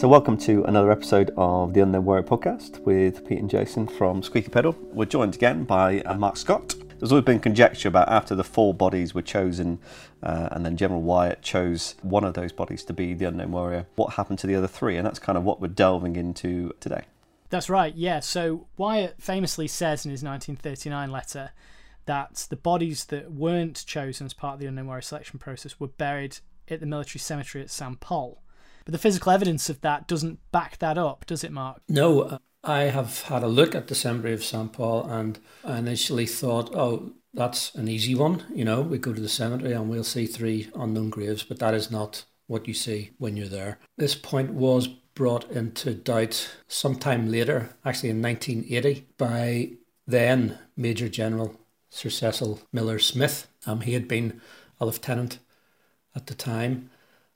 So, welcome to another episode of the Unknown Warrior podcast with Pete and Jason from Squeaky Pedal. We're joined again by uh, Mark Scott. There's always been conjecture about after the four bodies were chosen, uh, and then General Wyatt chose one of those bodies to be the Unknown Warrior, what happened to the other three? And that's kind of what we're delving into today. That's right, yeah. So Wyatt famously says in his 1939 letter that the bodies that weren't chosen as part of the Unknown Warrior selection process were buried at the military cemetery at St. Pol. The physical evidence of that doesn't back that up, does it, Mark? No, uh, I have had a look at the cemetery of St. Pol and I initially thought, oh, that's an easy one. You know, we go to the cemetery and we'll see three unknown graves, but that is not what you see when you're there. This point was brought into doubt sometime later, actually in 1980, by then Major General Sir Cecil Miller Smith. Um, he had been a lieutenant at the time,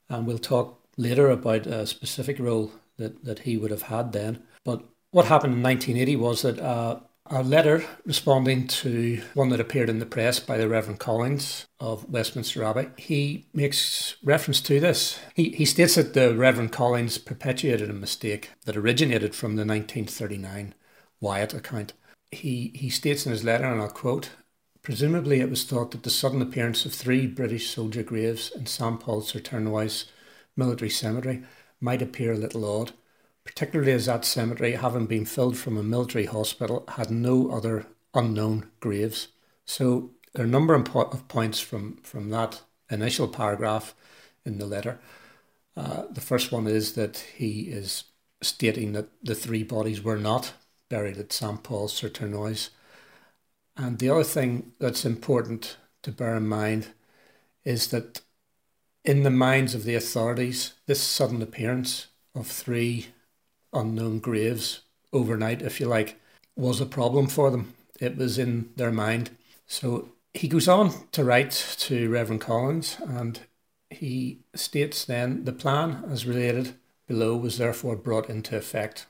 and we'll talk later about a specific role that, that he would have had then. But what happened in 1980 was that uh, a letter responding to one that appeared in the press by the Reverend Collins of Westminster Abbey, he makes reference to this. He, he states that the Reverend Collins perpetuated a mistake that originated from the 1939 Wyatt account. He, he states in his letter, and I'll quote, Presumably, it was thought that the sudden appearance of three British soldier graves in St Pol's, sur Ternoise military cemetery might appear a little odd, particularly as that cemetery, having been filled from a military hospital, had no other unknown graves. So there are a number of points from, from that initial paragraph in the letter. Uh, the first one is that he is stating that the three bodies were not buried at St. Pol sur Ternoise and the other thing that's important to bear in mind is that in the minds of the authorities, this sudden appearance of three unknown graves overnight, if you like, was a problem for them. It was in their mind. So he goes on to write to Reverend Collins and he states then the plan as related below was therefore brought into effect.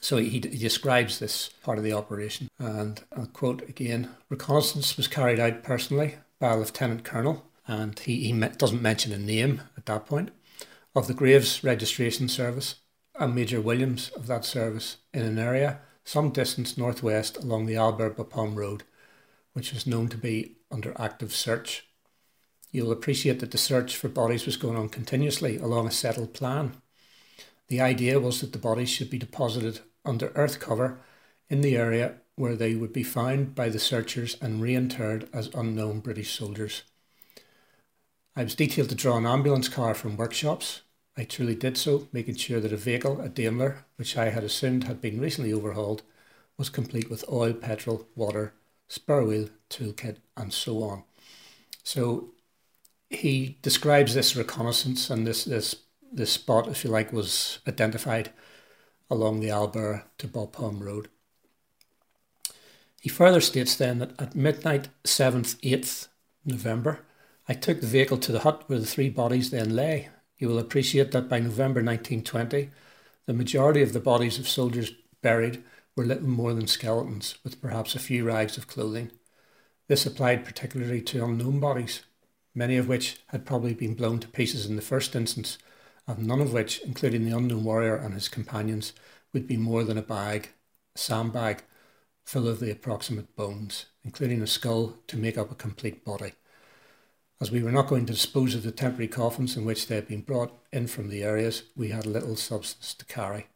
So he, he describes this part of the operation, and I'll quote again Reconnaissance was carried out personally by a lieutenant colonel, and he, he doesn't mention a name at that point, of the Graves Registration Service and Major Williams of that service in an area some distance northwest along the Albert Bapaume Road, which was known to be under active search. You'll appreciate that the search for bodies was going on continuously along a settled plan. The idea was that the bodies should be deposited under earth cover in the area where they would be found by the searchers and reinterred as unknown British soldiers. I was detailed to draw an ambulance car from workshops. I truly did so, making sure that a vehicle, a Daimler, which I had assumed had been recently overhauled, was complete with oil, petrol, water, spare wheel, toolkit, and so on. So he describes this reconnaissance and this this this spot, if you like, was identified along the Albert to Bapaume Road. He further states then that at midnight, 7th, 8th November, I took the vehicle to the hut where the three bodies then lay. You will appreciate that by November 1920, the majority of the bodies of soldiers buried were little more than skeletons, with perhaps a few rags of clothing. This applied particularly to unknown bodies, many of which had probably been blown to pieces in the first instance and none of which, including the unknown warrior and his companions, would be more than a bag, a sandbag, full of the approximate bones, including a skull to make up a complete body. As we were not going to dispose of the temporary coffins in which they had been brought in from the areas, we had little substance to carry.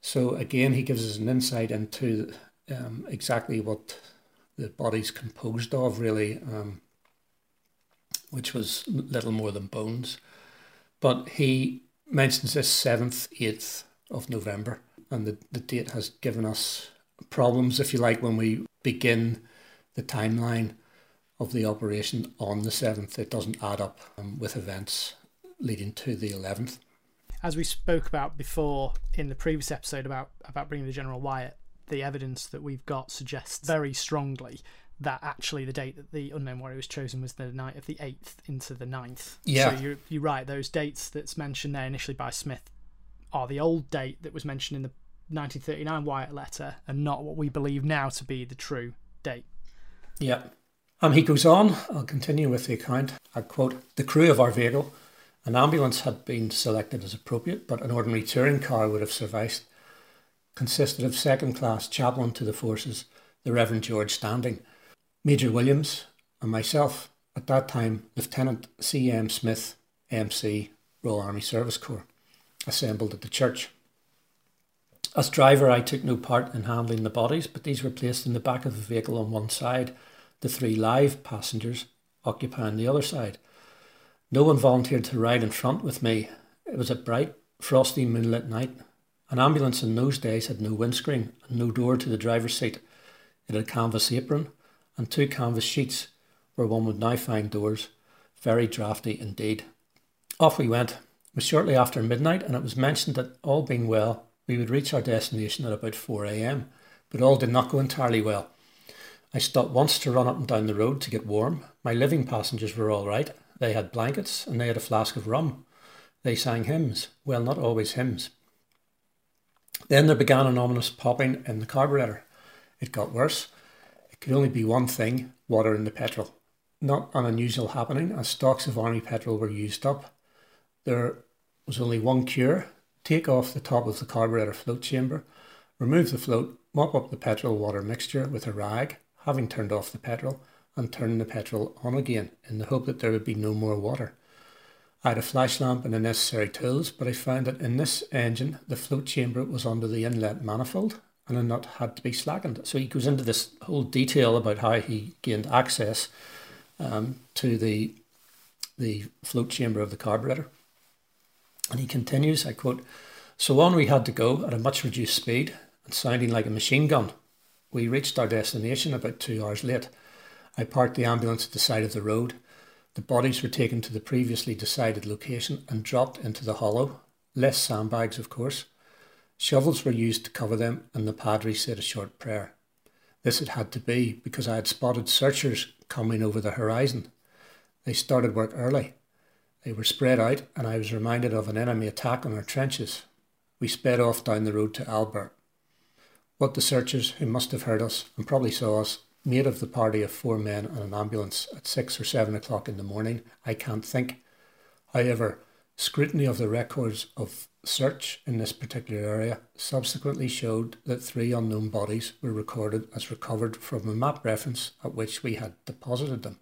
So again, he gives us an insight into um, exactly what the body's composed of, really, um, which was little more than bones. But he mentions this 7th, 8th of November, and the, the date has given us problems, if you like, when we begin the timeline of the operation on the 7th. It doesn't add up um, with events leading to the 11th. As we spoke about before in the previous episode about, about bringing the General Wyatt, the evidence that we've got suggests very strongly that actually the date that the unknown warrior was chosen was the night of the 8th into the 9th. Yeah. So you're, you're right, those dates that's mentioned there initially by Smith are the old date that was mentioned in the 1939 Wyatt letter and not what we believe now to be the true date. Yeah. Um, he goes on, I'll continue with the account. I quote The crew of our vehicle An ambulance had been selected as appropriate, but an ordinary touring car would have sufficed. Consisted of second class chaplain to the forces, the Reverend George Standing, Major Williams, and myself, at that time Lieutenant C. M. Smith, MC, Royal Army Service Corps, assembled at the church. As driver, I took no part in handling the bodies, but these were placed in the back of the vehicle on one side, the three live passengers occupying the other side. No one volunteered to ride in front with me. It was a bright, frosty, moonlit night. An ambulance in those days had no windscreen and no door to the driver's seat. It had a canvas apron and two canvas sheets, where one would now find doors. Very draughty indeed. Off we went. It was shortly after midnight, and it was mentioned that, all being well, we would reach our destination at about 4 a.m., but all did not go entirely well. I stopped once to run up and down the road to get warm. My living passengers were all right, they had blankets and they had a flask of rum. They sang hymns. Well, not always hymns. Then there began an ominous popping in the carburetor. It got worse. It could only be one thing water in the petrol. Not an unusual happening, as stocks of army petrol were used up. There was only one cure take off the top of the carburetor float chamber, remove the float, mop up the petrol water mixture with a rag, having turned off the petrol, and turn the petrol on again in the hope that there would be no more water. I had a flash lamp and the necessary tools, but I found that in this engine the float chamber was under the inlet manifold and a nut had to be slackened. So he goes into this whole detail about how he gained access um, to the the float chamber of the carburetor. And he continues, I quote, So on we had to go at a much reduced speed and sounding like a machine gun. We reached our destination about two hours late. I parked the ambulance at the side of the road. The bodies were taken to the previously decided location and dropped into the hollow. Less sandbags, of course. Shovels were used to cover them, and the padre said a short prayer. This had had to be because I had spotted searchers coming over the horizon. They started work early. They were spread out, and I was reminded of an enemy attack on our trenches. We sped off down the road to Albert. What the searchers, who must have heard us and probably saw us, made of the party of four men and an ambulance at six or seven o'clock in the morning, I can't think. However, scrutiny of the records of search in this particular area subsequently showed that three unknown bodies were recorded as recovered from a map reference at which we had deposited them.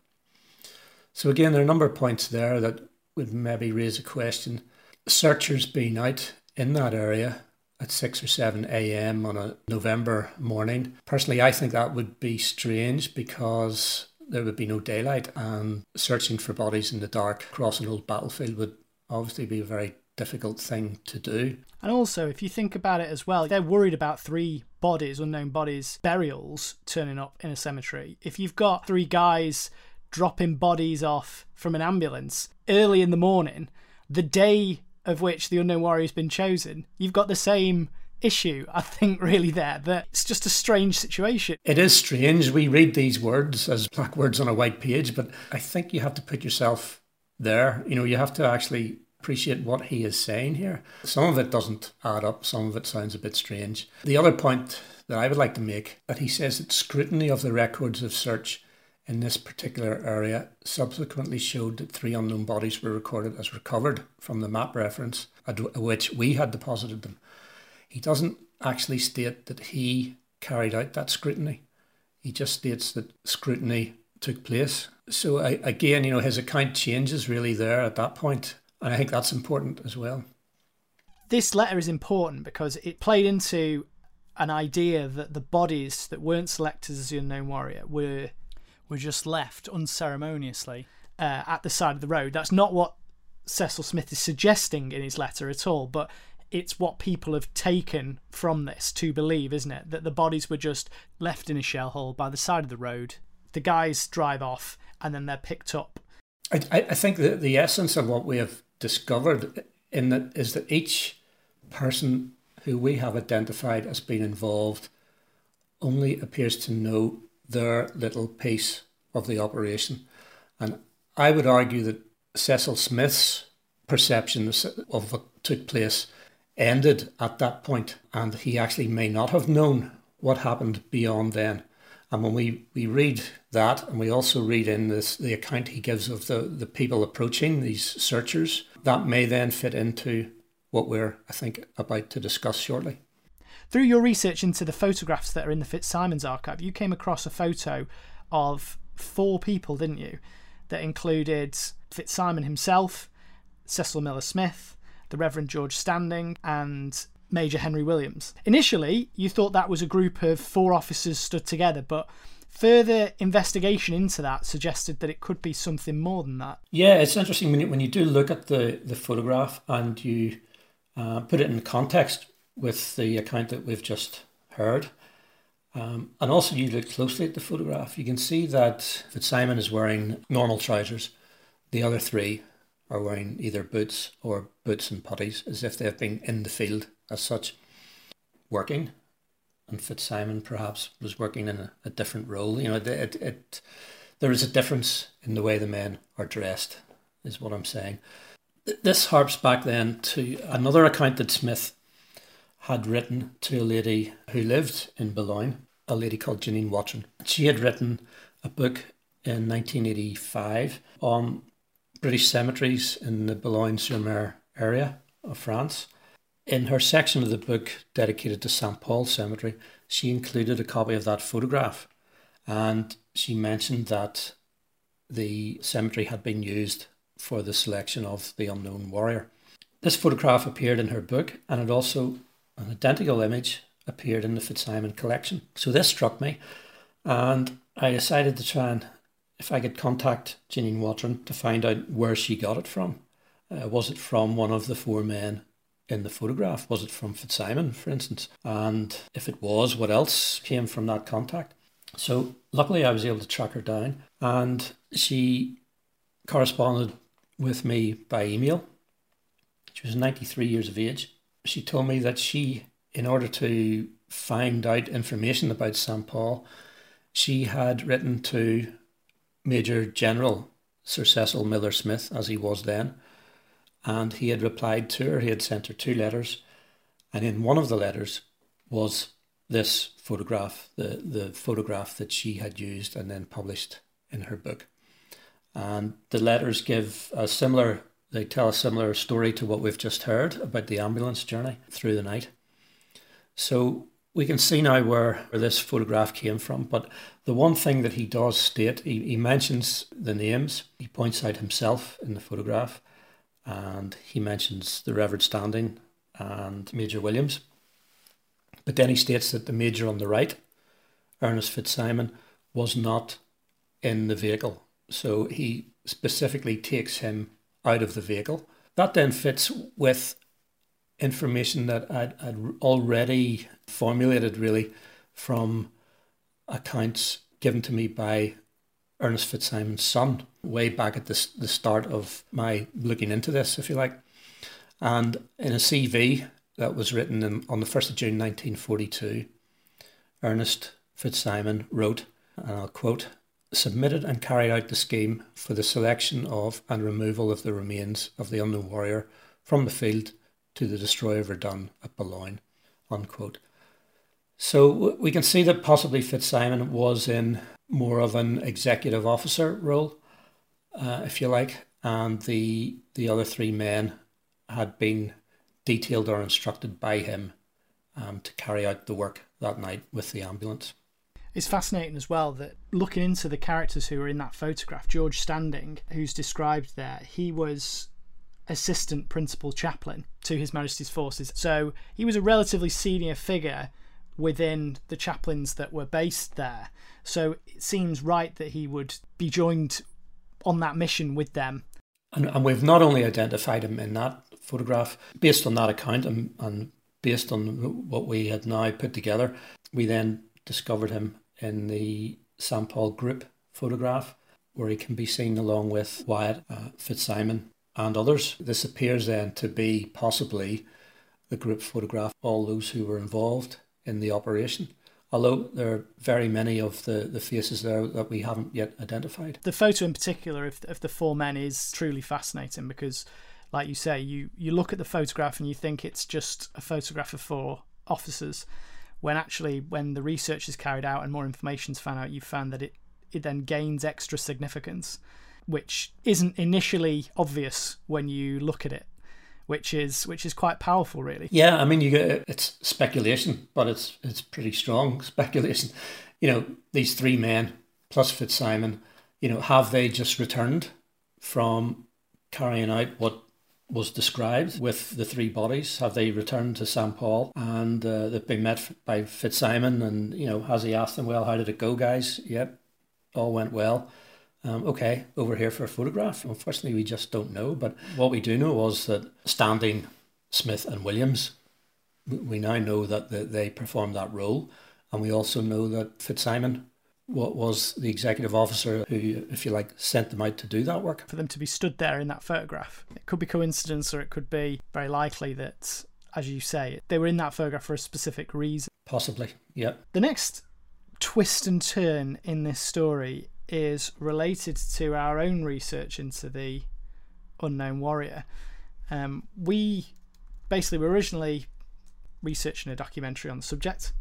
So, again, there are a number of points there that would maybe raise a question. Searchers being out in that area at 6 or 7 a.m. on a November morning. Personally, I think that would be strange because there would be no daylight and searching for bodies in the dark across an old battlefield would obviously be a very difficult thing to do. And also, if you think about it as well, they're worried about three bodies, unknown bodies, burials turning up in a cemetery. If you've got three guys dropping bodies off from an ambulance early in the morning, the day of which the unknown warrior has been chosen, you've got the same issue, I think, really there. That it's just a strange situation. It is strange. We read these words as black words on a white page, but I think you have to put yourself there. You know, you have to actually appreciate what he is saying here. Some of it doesn't add up, some of it sounds a bit strange. The other point that I would like to make that he says that scrutiny of the records of search in this particular area subsequently showed that three unknown bodies were recorded as recovered from the map reference at which we had deposited them. He doesn't actually state that he carried out that scrutiny. He just states that scrutiny took place. So I, again, you know, his account changes really there at that point, and I think that's important as well. This letter is important because it played into an idea that the bodies that weren't selected as the unknown warrior were were just left unceremoniously uh, at the side of the road. That's not what Cecil Smith is suggesting in his letter at all, but it's what people have taken from this to believe, isn't it? That the bodies were just left in a shell hole by the side of the road. The guys drive off and then they're picked up. I, I think that the essence of what we have discovered in that is that each person who we have identified as being involved only appears to know their little piece of the operation. And I would argue that Cecil Smith's perception of what took place ended at that point, and he actually may not have known what happened beyond then. And when we, we read that, and we also read in this the account he gives of the, the people approaching these searchers, that may then fit into what we're, I think, about to discuss shortly. Through your research into the photographs that are in the Fitzsimons archive, you came across a photo of four people, didn't you? That included Fitzsimon himself, Cecil Miller Smith, the Reverend George Standing, and Major Henry Williams. Initially, you thought that was a group of four officers stood together, but further investigation into that suggested that it could be something more than that. Yeah, it's interesting when you, when you do look at the, the photograph and you uh, put it in context with the account that we've just heard. Um, and also, you look closely at the photograph, you can see that Fitzsimon is wearing normal trousers. The other three are wearing either boots or boots and puttees, as if they've been in the field as such, working. And Fitzsimon perhaps was working in a, a different role. You know, it, it, it, there is a difference in the way the men are dressed, is what I'm saying. This harps back then to another account that Smith had written to a lady who lived in Boulogne, a lady called Janine Watrin. She had written a book in 1985 on British cemeteries in the Boulogne-sur-Mer area of France. In her section of the book dedicated to St. Pol Cemetery, she included a copy of that photograph and she mentioned that the cemetery had been used for the selection of the unknown warrior. This photograph appeared in her book and it also an identical image appeared in the Fitzsimon collection. So this struck me, and I decided to try and, if I could contact Janine Watrin to find out where she got it from. Uh, was it from one of the four men in the photograph? Was it from Fitzsimon, for instance? And if it was, what else came from that contact? So luckily, I was able to track her down, and she corresponded with me by email. She was 93 years of age she told me that she, in order to find out information about St. Pol, she had written to Major General Sir Cecil Miller Smith, as he was then, and he had replied to her. He had sent her two letters, and in one of the letters was this photograph, the, the photograph that she had used and then published in her book. And the letters give a similar they tell a similar story to what we've just heard about the ambulance journey through the night. So we can see now where, where this photograph came from. But the one thing that he does state, he, he mentions the names. He points out himself in the photograph, and he mentions the Reverend Standing and Major Williams. But then he states that the major on the right, Ernest Fitzsimon, was not in the vehicle. So he specifically takes him out of the vehicle. That then fits with information that I'd, I'd already formulated really from accounts given to me by Ernest Fitzsimon's son way back at the, the start of my looking into this, if you like. And in a CV that was written in, on the 1st of June 1942, Ernest Fitzsimon wrote, and I'll quote, submitted and carried out the scheme for the selection of and removal of the remains of the unknown warrior from the field to the destroyer Verdun at Boulogne. Unquote. So we can see that possibly Fitzsimon was in more of an executive officer role, uh, if you like, and the the other three men had been detailed or instructed by him um, to carry out the work that night with the ambulance. It's fascinating as well that looking into the characters who are in that photograph, George Standing, who's described there, he was assistant principal chaplain to His Majesty's forces. So he was a relatively senior figure within the chaplains that were based there. So it seems right that he would be joined on that mission with them. And, and we've not only identified him in that photograph, based on that account and, and based on what we had now put together, we then discovered him in the St. Pol group photograph, where he can be seen along with Wyatt uh, Fitzsimon and others. This appears then to be possibly the group photograph, all those who were involved in the operation. Although there are very many of the, the faces there that we haven't yet identified. The photo in particular of, of the four men is truly fascinating because, like you say, you, you look at the photograph and you think it's just a photograph of four officers when actually when the research is carried out and more information is found out, you found that it, it then gains extra significance which isn't initially obvious when you look at it which is which is quite powerful really. Yeah i mean you get it's speculation but it's it's pretty strong speculation. You know these three men plus fitzsimon you know have they just returned from carrying out what was described with the three bodies. Have they returned to St. Pol and uh, they've been met by Fitzsimon? And, you know, has he asked them, well, how did it go, guys? Yep, all went well. Um, okay, over here for a photograph. Unfortunately, we just don't know. But what we do know was that Standing, Smith, and Williams, we now know that they performed that role. And we also know that Fitzsimon what was the executive officer who, if you like, sent them out to do that work. For them to be stood there in that photograph, it could be coincidence or it could be very likely that, as you say, they were in that photograph for a specific reason. Possibly, yeah. The next twist and turn in this story is related to our own research into the unknown warrior. Um, we basically were originally researching a documentary on the subject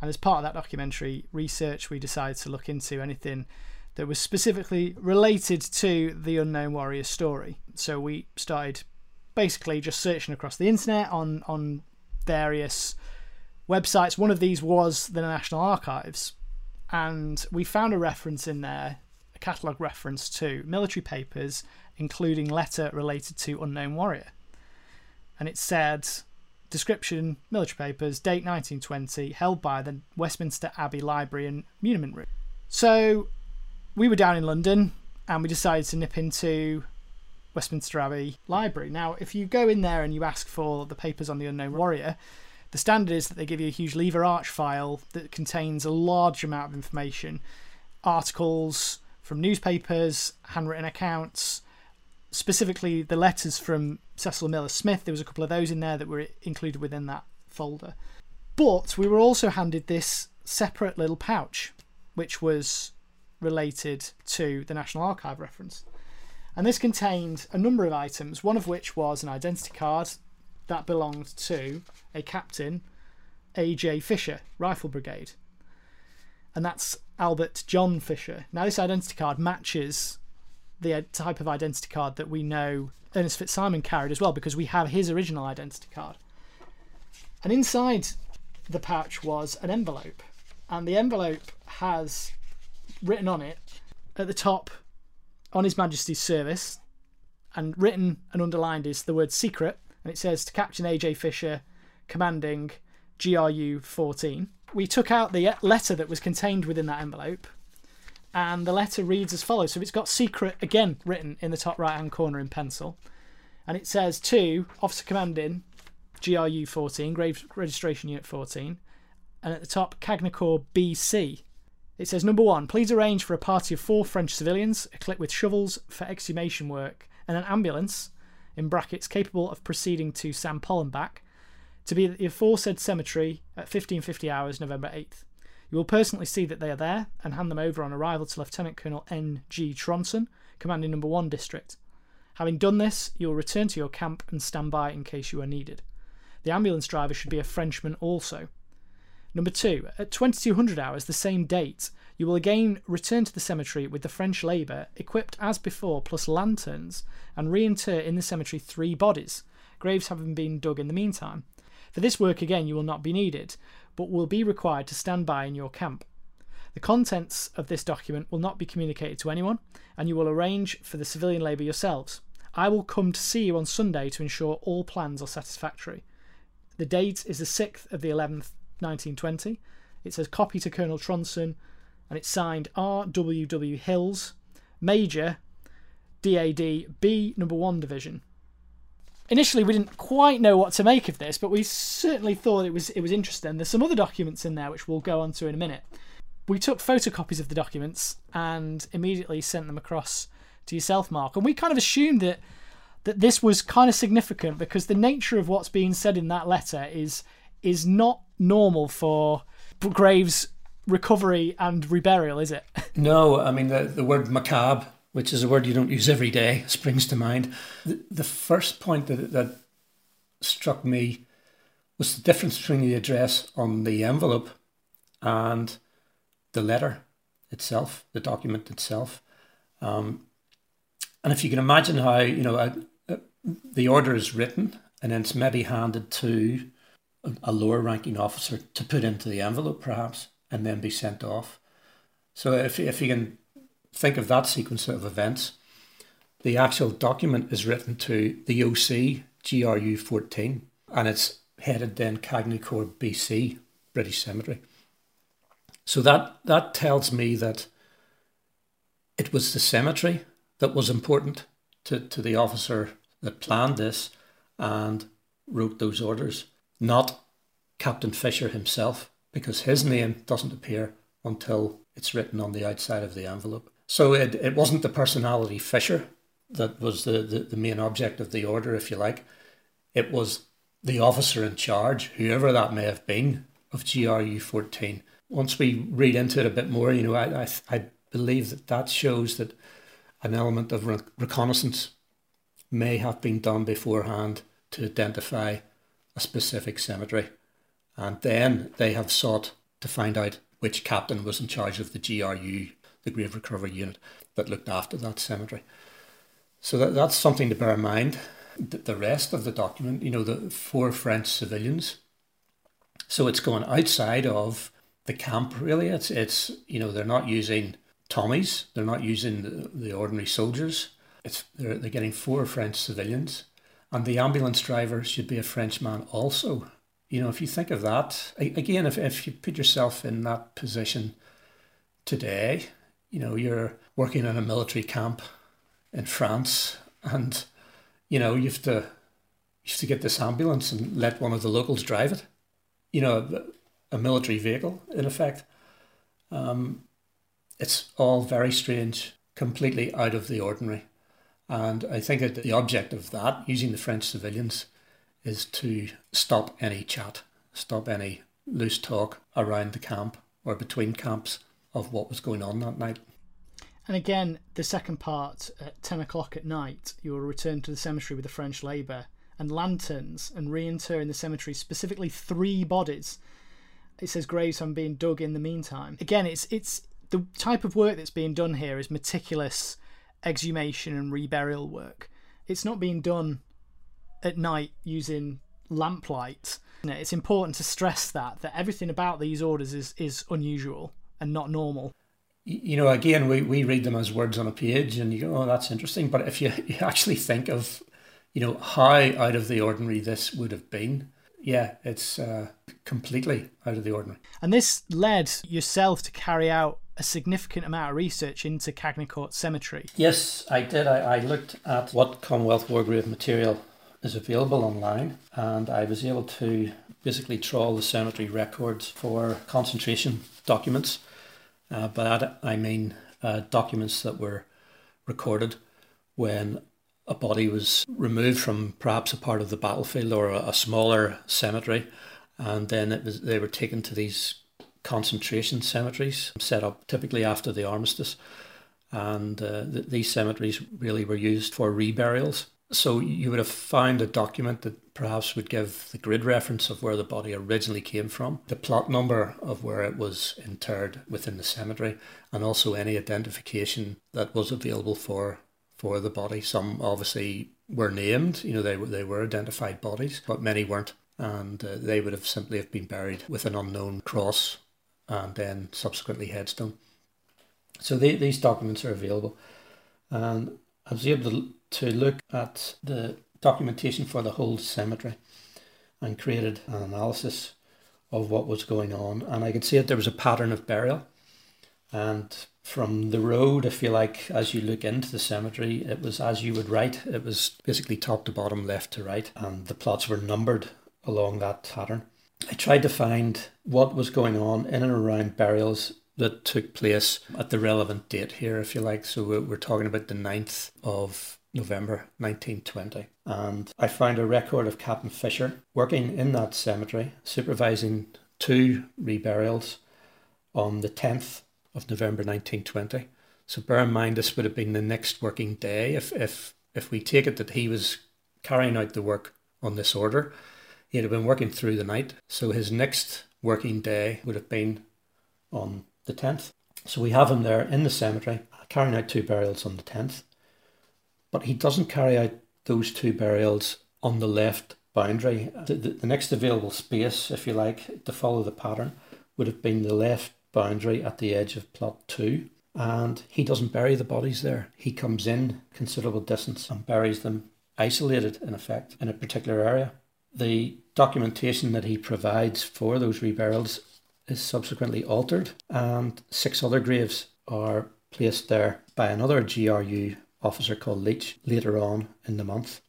and as part of that documentary research, we decided to look into anything that was specifically related to the Unknown Warrior story. So we started basically just searching across the internet on, on various websites. One of these was the National Archives. And we found a reference in there, a catalogue reference to military papers, including letter related to Unknown Warrior. And it said Description Military Papers, date 1920, held by the Westminster Abbey Library and Muniment Room. So we were down in London and we decided to nip into Westminster Abbey Library. Now, if you go in there and you ask for the papers on the Unknown Warrior, the standard is that they give you a huge lever arch file that contains a large amount of information articles from newspapers, handwritten accounts, specifically the letters from Cecil Miller Smith. There was a couple of those in there that were included within that folder. But we were also handed this separate little pouch, which was related to the National Archive reference. And this contained a number of items, one of which was an identity card that belonged to a captain, A.J. Fisher, Rifle Brigade. And that's Albert John Fisher. Now, this identity card matches the uh, type of identity card that we know Ernest Fitzsimon carried as well, because we have his original identity card. And inside the pouch was an envelope, and the envelope has written on it at the top on His Majesty's service, and written and underlined is the word secret, and it says to Captain AJ Fisher, commanding GRU 14. We took out the letter that was contained within that envelope and the letter reads as follows. So it's got secret again written in the top right hand corner in pencil. And it says to Officer Commanding GRU 14, Grave Registration Unit 14. And at the top, Cagnicourt BC. It says number one, please arrange for a party of four French civilians equipped with shovels for exhumation work and an ambulance, in brackets, capable of proceeding to St. Pol and back, to be at the aforesaid cemetery at 1550 hours, November 8th. You will personally see that they are there and hand them over on arrival to Lieutenant Colonel N.G. Tronson, commanding Number 1 District. Having done this, you will return to your camp and stand by in case you are needed. The ambulance driver should be a Frenchman also. Number 2. At 2200 hours, the same date, you will again return to the cemetery with the French labour, equipped as before, plus lanterns, and reinter in the cemetery three bodies, graves having been dug in the meantime. For this work again, you will not be needed, but will be required to stand by in your camp. The contents of this document will not be communicated to anyone, and you will arrange for the civilian labour yourselves. I will come to see you on Sunday to ensure all plans are satisfactory. The date is the 6th of the 11th, 1920. It says copy to Colonel Tronson, and it's signed R.W.W. Hills, Major, DAD B Number 1 Division initially we didn't quite know what to make of this, but we certainly thought it was it was interesting. There's some other documents in there which we'll go on to in a minute. We took photocopies of the documents and immediately sent them across to yourself, Mark. And we kind of assumed that that this was kind of significant because the nature of what's being said in that letter is is not normal for Graves' recovery and reburial, is it? No, I mean the the word macabre which is a word you don't use every day, springs to mind. The, the first point that, that struck me was the difference between the address on the envelope and the letter itself, the document itself. Um, And if you can imagine how, you know, a, a, the order is written and then it's maybe handed to a, a lower ranking officer to put into the envelope, perhaps, and then be sent off. So if, if you can think of that sequence of events, the actual document is written to the OC GRU 14 and it's headed then Cagnicourt BC, British Cemetery. So that, that tells me that it was the cemetery that was important to, to the officer that planned this and wrote those orders, not Captain Fisher himself, because his name doesn't appear until it's written on the outside of the envelope. So it, it wasn't the personality Fisher that was the, the, the main object of the order, if you like. It was the officer in charge, whoever that may have been, of GRU 14. Once we read into it a bit more, you know, I, I, I believe that that shows that an element of reconnaissance may have been done beforehand to identify a specific cemetery. And then they have sought to find out which captain was in charge of the GRU, the Grave Recovery Unit, that looked after that cemetery. So that, that's something to bear in mind. The, the rest of the document, you know, the four French civilians. So it's going outside of the camp, really. It's, it's you know, they're not using Tommies. They're not using the, the ordinary soldiers. It's they're, they're getting four French civilians, and the ambulance driver should be a Frenchman also. You know, if you think of that again, if if you put yourself in that position today, you know, you're working in a military camp in France, and you know you have to you have to get this ambulance and let one of the locals drive it. You know, a military vehicle in effect. Um, it's all very strange, completely out of the ordinary. And I think that the object of that, using the French civilians, is to stop any chat, stop any loose talk around the camp or between camps of what was going on that night. And again, the second part, at 10 o'clock at night, you will return to the cemetery with the French labour and lanterns and reinter in the cemetery specifically three bodies. It says graves are being dug in the meantime. Again, it's it's the type of work that's being done here is meticulous exhumation and reburial work. It's not being done at night using lamplight. It's important to stress that that everything about these orders is is unusual and not normal. You know, again, we, we read them as words on a page, and you go, "Oh, that's interesting." But if you, you actually think of, you know, how out of the ordinary this would have been, yeah, it's uh, completely out of the ordinary. And this led yourself to carry out a significant amount of research into Cagnicourt Cemetery. Yes, I did. I, I looked at what Commonwealth War Grave material is available online, and I was able to basically trawl the cemetery records for concentration documents. Uh, by that I mean uh, documents that were recorded when a body was removed from perhaps a part of the battlefield or a, a smaller cemetery, and then it was they were taken to these concentration cemeteries set up typically after the armistice. And uh, th- these cemeteries really were used for reburials. So you would have found a document that perhaps would give the grid reference of where the body originally came from, the plot number of where it was interred within the cemetery, and also any identification that was available for for the body. Some obviously were named, you know, they were they were identified bodies, but many weren't, and uh, they would have simply have been buried with an unknown cross and then subsequently headstone. So they, these documents are available. And I was able to, to look at the documentation for the whole cemetery and created an analysis of what was going on. And I could see that there was a pattern of burial. And from the road, if you like as you look into the cemetery, it was as you would write. It was basically top to bottom, left to right. And the plots were numbered along that pattern. I tried to find what was going on in and around burials that took place at the relevant date here, if you like. So we're talking about the 9th of November 1920. And I found a record of Captain Fisher working in that cemetery, supervising two reburials on the 10th of November 1920. So bear in mind this would have been the next working day if, if, if we take it that he was carrying out the work on this order he'd have been working through the night, so his next working day would have been on the 10th. So we have him there in the cemetery, carrying out two burials on the 10th. But he doesn't carry out those two burials on the left boundary. The, the, the next available space, if you like, to follow the pattern would have been the left boundary at the edge of plot two. And he doesn't bury the bodies there. He comes in considerable distance and buries them isolated, in effect, in a particular area. The documentation that he provides for those reburials is subsequently altered, and six other graves are placed there by another GRU officer called Leach later on in the month.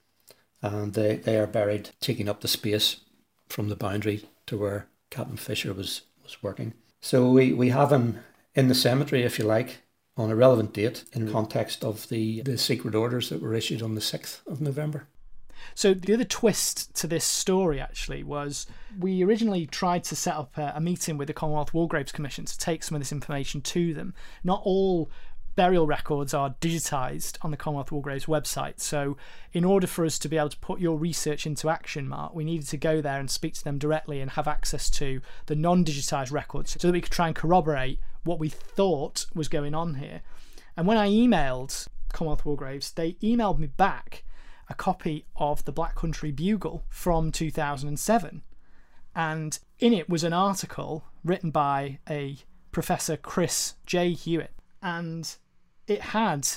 And they, they are buried, taking up the space from the boundary to where Captain Fisher was, was working. So we, we have him in the cemetery, if you like, on a relevant date in mm. context of the, the secret orders that were issued on the 6th of November. So the other twist to this story actually was we originally tried to set up a, a, meeting with the Commonwealth War Graves Commission to take some of this information to them. Not all burial records are digitized on the Commonwealth War Graves website. So in order for us to be able to put your research into action, Mark, we needed to go there and speak to them directly and have access to the non-digitized records so that we could try and corroborate what we thought was going on here. And when I emailed Commonwealth War Graves, they emailed me back a copy of the Black Country Bugle from 2007. And in it was an article written by a Professor Chris J. Hewitt. And it had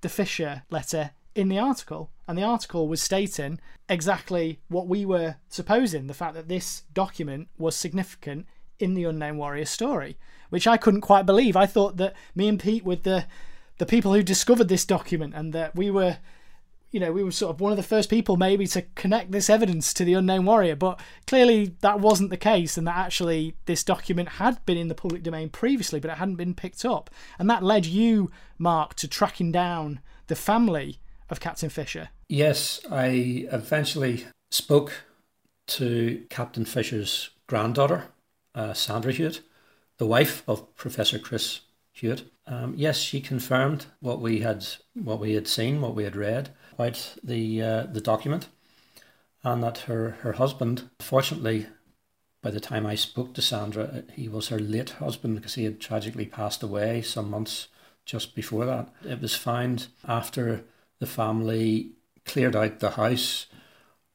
the Fisher letter in the article. And the article was stating exactly what we were supposing the fact that this document was significant in the Unknown Warrior story, which I couldn't quite believe. I thought that me and Pete were the the people who discovered this document and that we were you know, we were sort of one of the first people maybe to connect this evidence to the unknown warrior, but clearly that wasn't the case, and that actually this document had been in the public domain previously, but it hadn't been picked up. And that led you, Mark, to tracking down the family of Captain Fisher. Yes, I eventually spoke to Captain Fisher's granddaughter, uh, Sandra Hewitt, the wife of Professor Chris Hewitt. Um, yes, she confirmed what we had what we had seen, what we had read about the uh, the document, and that her her husband, fortunately, by the time I spoke to Sandra, uh, he was her late husband because he had tragically passed away some months just before that. It was found after the family cleared out the house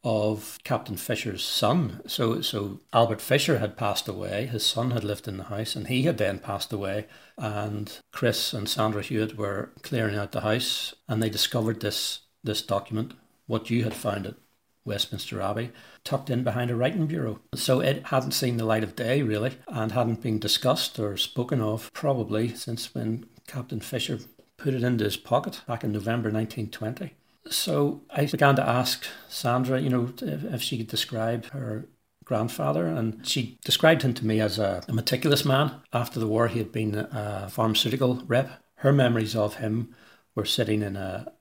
of Captain Fisher's son. So so Albert Fisher had passed away, his son had lived in the house, and he had then passed away. And Chris and Sandra Hewitt were clearing out the house and they discovered this this document, what you had found at Westminster Abbey, tucked in behind a writing bureau. So it hadn't seen the light of day, really, and hadn't been discussed or spoken of probably since when Captain Fisher put it into his pocket back in November 1920. So I began to ask Sandra, you know, if, if she could describe her grandfather, and she described him to me as a, a meticulous man. After the war, he had been a pharmaceutical rep. Her memories of him were sitting in a,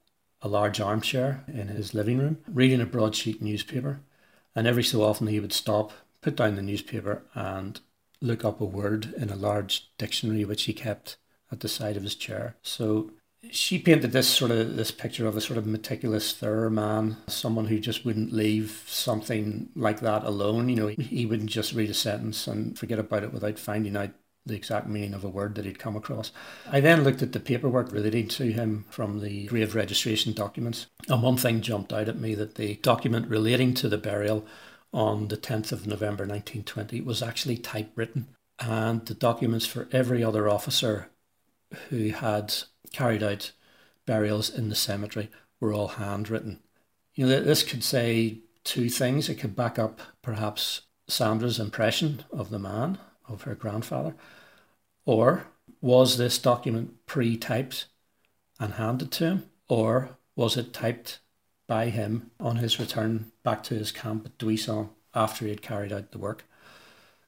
a large armchair in his living room, reading a broadsheet newspaper. And every so often he would stop, put down the newspaper, and look up a word in a large dictionary which he kept at the side of his chair. So she painted this sort of this picture of a sort of meticulous thorough man, someone who just wouldn't leave something like that alone. You know, he wouldn't just read a sentence and forget about it without finding out the exact meaning of a word that he'd come across. I then looked at the paperwork relating to him from the grave registration documents, and one thing jumped out at me that the document relating to the burial on the 10th of November 1920 was actually typewritten, and the documents for every other officer who had carried out burials in the cemetery were all handwritten. You know, this could say two things. It could back up perhaps Sandra's impression of the man of her grandfather? Or was this document pre typed and handed to him? Or was it typed by him on his return back to his camp at Duisans after he had carried out the work?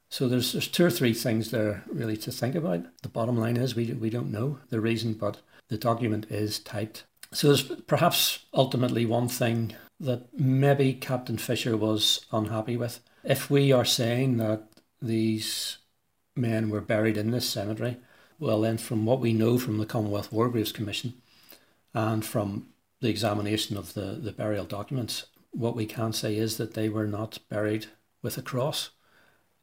So there's, there's two or three things there really to think about. The bottom line is we, we don't know the reason, but the document is typed. So there's perhaps ultimately one thing that maybe Captain Fisher was unhappy with. If we are saying that these men were buried in this cemetery. Well, then, from what we know from the Commonwealth War Graves Commission and from the examination of the, the burial documents, what we can say is that they were not buried with a cross,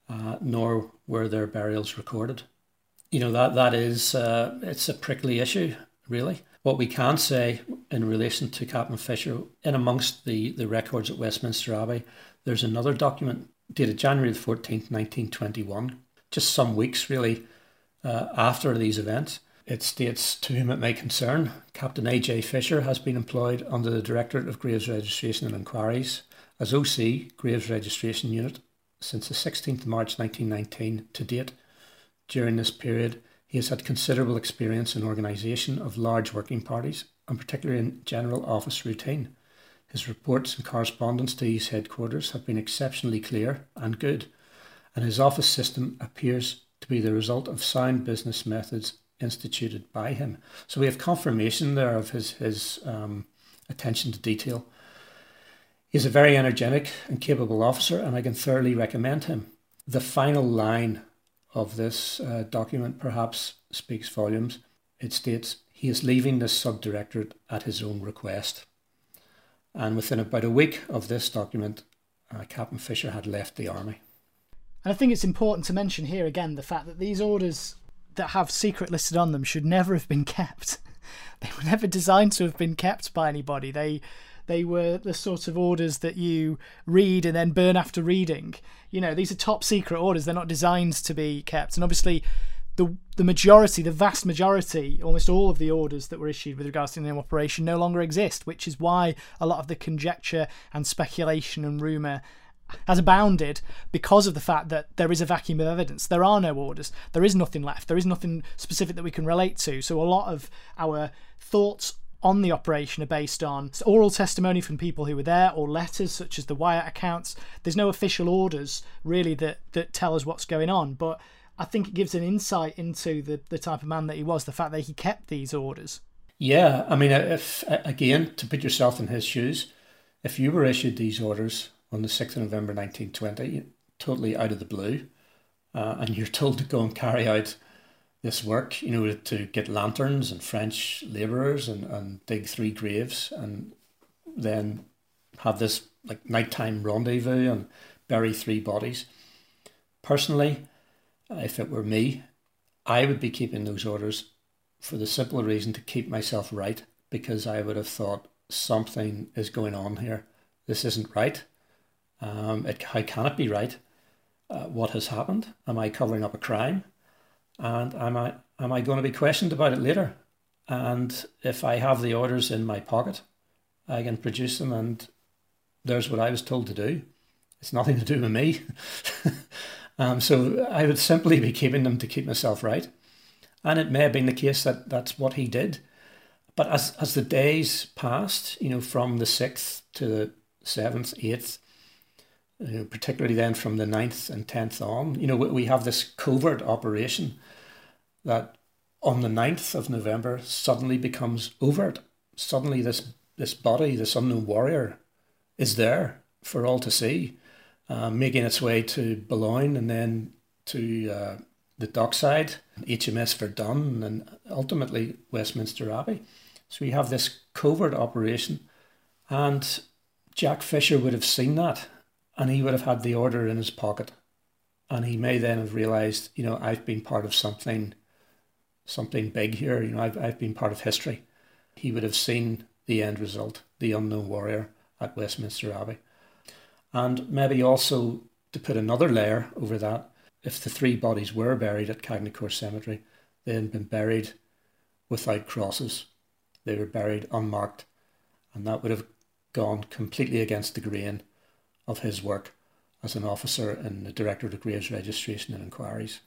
uh, nor were their burials recorded. You know that that is uh, it's a prickly issue, really. What we can say in relation to Captain Fisher, in amongst the, the records at Westminster Abbey, there's another document dated January the 14th, 1921, just some weeks really uh, after these events. It states, to whom it may concern, Captain A.J. Fisher has been employed under the Directorate of Graves Registration and Inquiries as OC, Graves Registration Unit, since the 16th of March 1919 to date. During this period, he has had considerable experience in organisation of large working parties, and particularly in general office routine. His reports and correspondence to his headquarters have been exceptionally clear and good, and his office system appears to be the result of sound business methods instituted by him. So we have confirmation there of his, his um, attention to detail. He's a very energetic and capable officer, and I can thoroughly recommend him. The final line of this uh, document perhaps speaks volumes. It states, he is leaving this subdirectorate at his own request. And within about a week of this document, uh, Captain Fisher had left the army. And I think it's important to mention here again the fact that these orders that have secret listed on them should never have been kept. they were never designed to have been kept by anybody. They they were the sort of orders that you read and then burn after reading. You know, these are top secret orders. They're not designed to be kept. And obviously, the the majority, the vast majority, almost all of the orders that were issued with regards to the operation no longer exist, which is why a lot of the conjecture and speculation and rumour has abounded because of the fact that there is a vacuum of evidence. There are no orders. There is nothing left. There is nothing specific that we can relate to. So a lot of our thoughts on the operation are based on oral testimony from people who were there or letters such as the Wyatt accounts. There's no official orders really that that tell us what's going on, but I think it gives an insight into the, the type of man that he was, the fact that he kept these orders. Yeah, I mean, if again, to put yourself in his shoes, if you were issued these orders on the 6th of November 1920, totally out of the blue. Uh, and you're told to go and carry out this work, you know, to get lanterns and French labourers and, and dig three graves and then have this like nighttime rendezvous and bury three bodies. Personally, if it were me, I would be keeping those orders for the simple reason to keep myself right because I would have thought something is going on here. This isn't right. Um, it, how can it be right? Uh, what has happened? Am I covering up a crime? And am I am I going to be questioned about it later? And if I have the orders in my pocket, I can produce them, and there's what I was told to do. It's nothing to do with me. um, so I would simply be keeping them to keep myself right. And it may have been the case that that's what he did. But as, as the days passed, you know, from the 6th to the 7th, 8th, you know, particularly then from the 9th and 10th on. You know, we have this covert operation that on the 9th of November suddenly becomes overt. Suddenly, this, this body, this unknown warrior, is there for all to see, uh, making its way to Boulogne and then to uh, the dockside, HMS Verdun, and ultimately Westminster Abbey. So we have this covert operation, and Jack Fisher would have seen that and he would have had the order in his pocket. And he may then have realized, you know, I've been part of something, something big here. You know, I've, I've been part of history. He would have seen the end result, the unknown warrior at Westminster Abbey. And maybe also to put another layer over that, if the three bodies were buried at Cagnicourt Cemetery, they had been buried without crosses. They were buried unmarked, and that would have gone completely against the grain of his work as an officer in the Directorate of Graves Registration and Inquiries.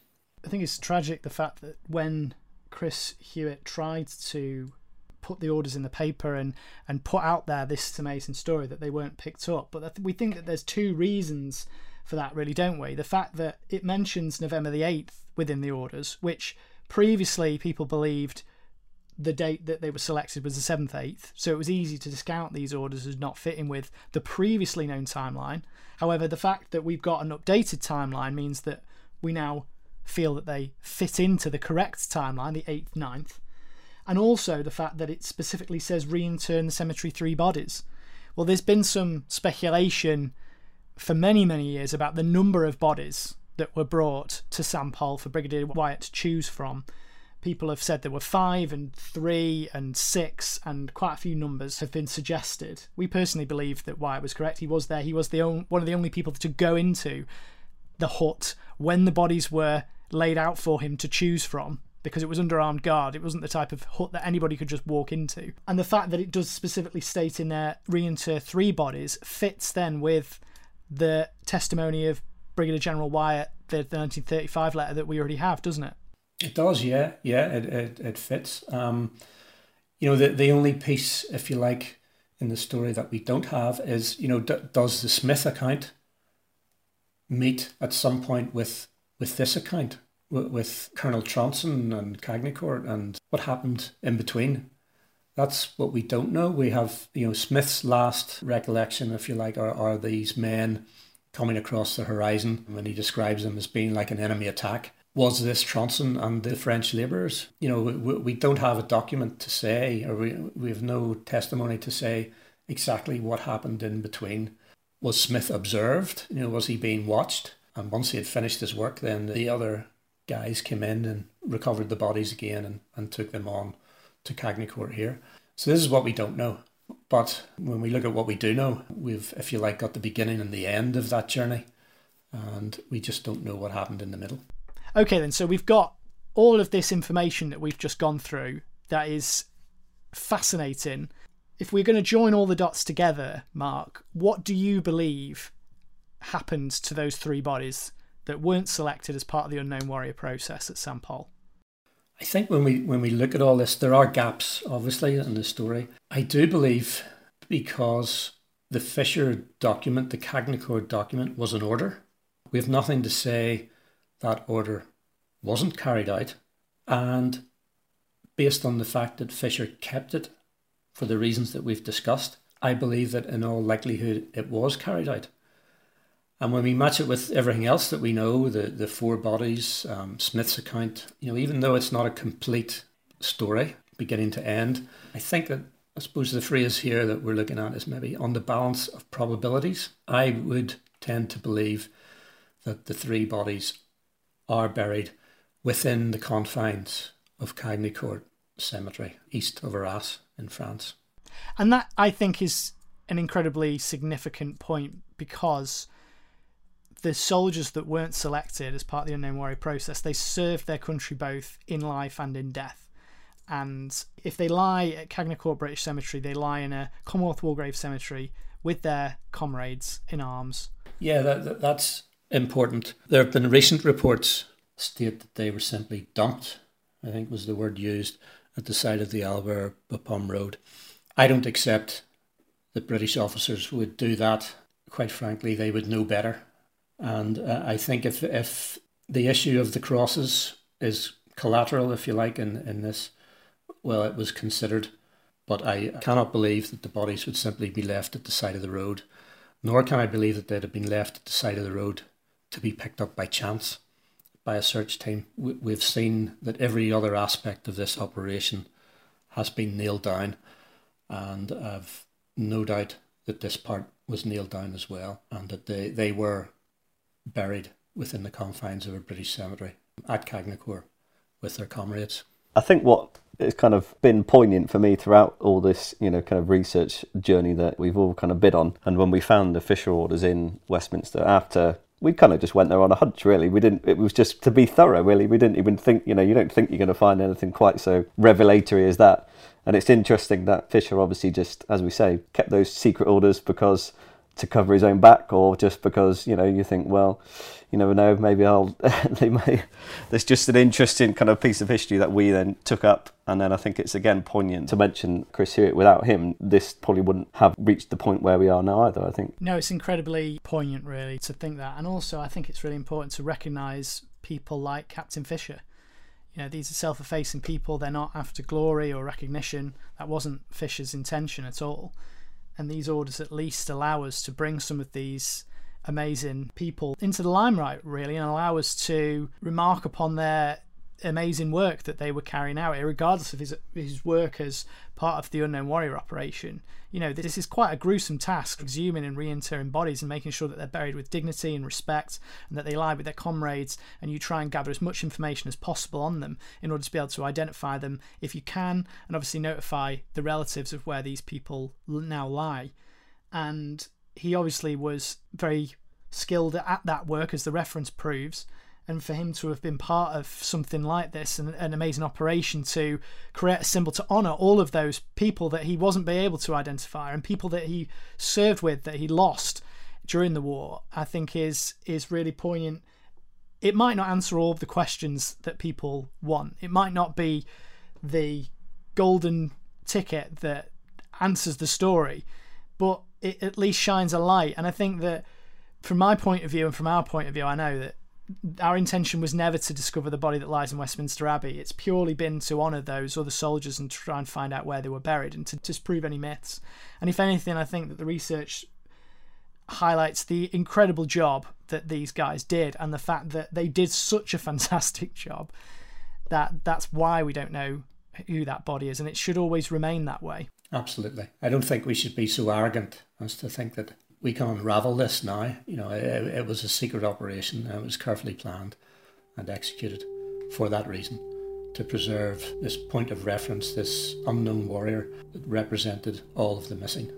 I think it's tragic the fact that when Chris Hewitt tried to put the orders in the paper and, and put out there this amazing story that they weren't picked up. But we think that there's two reasons for that, really, don't we? The fact that it mentions November the 8th within the orders, which previously people believed the date that they were selected was the 7th 8th, so it was easy to discount these orders as not fitting with the previously known timeline. However, the fact that we've got an updated timeline means that we now feel that they fit into the correct timeline, the 8th 9th, and also the fact that it specifically says reinter the cemetery three bodies. Well, there's been some speculation for many, many years about the number of bodies that were brought to. Paul for Brigadier Wyatt to choose from people have said there were five and three and six, and quite a few numbers have been suggested. We personally believe that Wyatt was correct. He was there. He was the only, one of the only people to go into the hut when the bodies were laid out for him to choose from because it was under armed guard. It wasn't the type of hut that anybody could just walk into. And the fact that it does specifically state in there reinter three bodies fits then with the testimony of Brigadier General Wyatt, the, the 1935 letter that we already have, doesn't it? It does, yeah, yeah, it it, it fits. Um, you know, the the only piece, if you like, in the story that we don't have is, you know, d- does the Smith account meet at some point with with this account? with Colonel Tronson and Cagnicourt and what happened in between. That's what we don't know. We have, you know, Smith's last recollection, if you like, are, are these men coming across the horizon when he describes them as being like an enemy attack. Was this Tronson and the French labourers? You know, we, we don't have a document to say, or we, we have no testimony to say exactly what happened in between. Was Smith observed? You know, was he being watched? And once he had finished his work, then the other guys came in and recovered the bodies again and, and took them on to Cagnicourt here. So this is what we don't know. But when we look at what we do know, we've, if you like, got the beginning and the end of that journey. And we just don't know what happened in the middle. Okay, then. So we've got all of this information that we've just gone through that is fascinating. If we're going to join all the dots together, Mark, what do you believe happened to those three bodies that weren't selected as part of the Unknown Warrior process at Saint-Pol? I think when we when we look at all this, there are gaps, obviously, in the story. I do believe because the Fisher document, the Cagnicourt document, was an order. We have nothing to say that order wasn't carried out, and based on the fact that Fisher kept it for the reasons that we've discussed, I believe that in all likelihood it was carried out. And when we match it with everything else that we know, the, the four bodies, um, Smith's account, you know, even though it's not a complete story, beginning to end, I think that I suppose the phrase here that we're looking at is maybe on the balance of probabilities. I would tend to believe that the three bodies are buried within the confines of Cagnicourt Cemetery, east of Arras in France. And that, I think, is an incredibly significant point because the soldiers that weren't selected as part of the Unknown Warrior process, they served their country both in life and in death. And if they lie at Cagnicourt British Cemetery, they lie in a Commonwealth War Grave Cemetery with their comrades in arms. Yeah, that, that, that's important. There have been recent reports state that they were simply dumped, I think was the word used, at the side of the Albert Bapaume Road. I don't accept that British officers would do that. Quite frankly, they would know better and uh, I think if if the issue of the crosses is collateral, if you like, in, in this, well, it was considered. But I cannot believe that the bodies would simply be left at the side of the road, nor can I believe that they'd have been left at the side of the road to be picked up by chance by a search team. We've seen that every other aspect of this operation has been nailed down, and I've no doubt that this part was nailed down as well, and that they, they were buried within the confines of a British cemetery at Cagnicourt with their comrades. I think what has kind of been poignant for me throughout all this, you know, kind of research journey that we've all kind of bid on, and when we found the Fisher orders in Westminster after we kind of just went there on a hunch really. We didn't it was just to be thorough really. We didn't even think you know you don't think you're going to find anything quite so revelatory as that. And it's interesting that fisher obviously just as we say kept those secret orders because to cover his own back or just because you know you think well you never know maybe I'll they may there's just an interesting kind of piece of history that we then took up and then I think it's again poignant. To mention Chris Hewitt without him this probably wouldn't have reached the point where we are now either I think. No it's incredibly poignant really to think that. And also I think it's really important to recognize people like Captain Fisher. You know these are self-effacing people. They're not after glory or recognition. That wasn't Fisher's intention at all and these orders at least allow us to bring some of these amazing people into the limelight, really, and allow us to remark upon their amazing work that they were carrying out, regardless of his his work as part of the Unknown Warrior operation. You know, this is quite a gruesome task, exhuming and reinterring bodies and making sure that they're buried with dignity and respect, and that they lie with their comrades. And you try and gather as much information as possible on them in order to be able to identify them if you can, and obviously notify the relatives of where these people now lie. And he obviously was very skilled at that work, as the reference proves and for him to have been part of something like this and an amazing operation to create a symbol to honor all of those people that he wasn't be able to identify and people that he served with that he lost during the war i think is is really poignant. It might not answer all of the questions that people want. It might not be the golden ticket that answers the story but it at least shines a light. And i think that from my point of view and from our point of view i know that our intention was never to discover the body that lies in Westminster Abbey. It's purely been to honour those other soldiers and to try and find out where they were buried and to disprove any myths. And if anything, I think that the research highlights the incredible job that these guys did and the fact that they did such a fantastic job that that's why we don't know who that body is and it should always remain that way. Absolutely. I don't think we should be so arrogant as to think that we can unravel this now. You know, it, it was a secret operation and it was carefully planned and executed for that reason to preserve this point of reference, this unknown warrior that represented all of the missing.